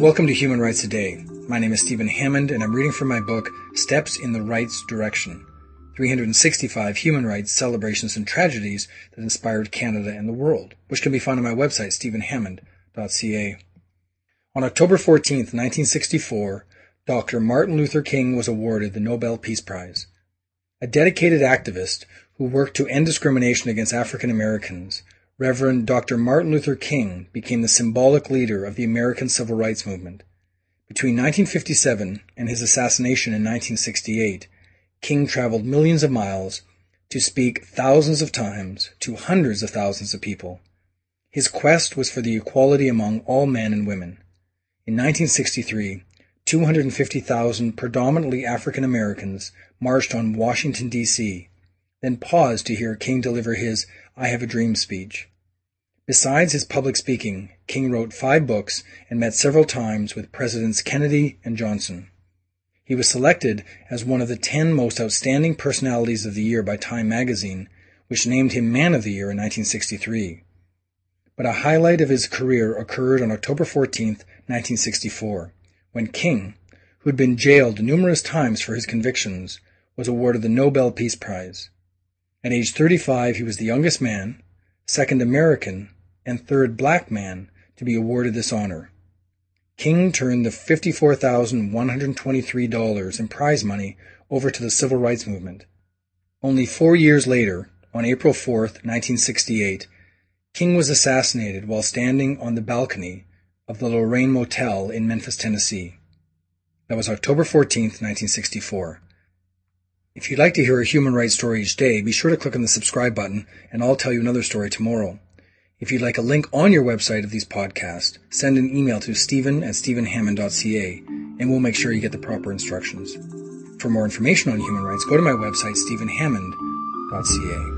Welcome to Human Rights Today. My name is Stephen Hammond, and I'm reading from my book, Steps in the Rights Direction 365 Human Rights Celebrations and Tragedies that Inspired Canada and the World, which can be found on my website, stephenhammond.ca. On October 14, 1964, Dr. Martin Luther King was awarded the Nobel Peace Prize. A dedicated activist who worked to end discrimination against African Americans, Reverend Dr. Martin Luther King became the symbolic leader of the American Civil Rights Movement. Between 1957 and his assassination in 1968, King traveled millions of miles to speak thousands of times to hundreds of thousands of people. His quest was for the equality among all men and women. In 1963, 250,000 predominantly African Americans marched on Washington, D.C., then paused to hear King deliver his I Have a Dream speech. Besides his public speaking, King wrote five books and met several times with Presidents Kennedy and Johnson. He was selected as one of the 10 most outstanding personalities of the year by Time magazine, which named him Man of the Year in 1963. But a highlight of his career occurred on October 14, 1964, when King, who had been jailed numerous times for his convictions, was awarded the Nobel Peace Prize. At age 35, he was the youngest man, second American, and third black man to be awarded this honor. King turned the $54,123 in prize money over to the civil rights movement. Only four years later, on April 4, 1968, King was assassinated while standing on the balcony of the Lorraine Motel in Memphis, Tennessee. That was October 14, 1964. If you'd like to hear a human rights story each day, be sure to click on the subscribe button and I'll tell you another story tomorrow. If you'd like a link on your website of these podcasts, send an email to stephen at stephenhammond.ca and we'll make sure you get the proper instructions. For more information on human rights, go to my website, stephenhammond.ca.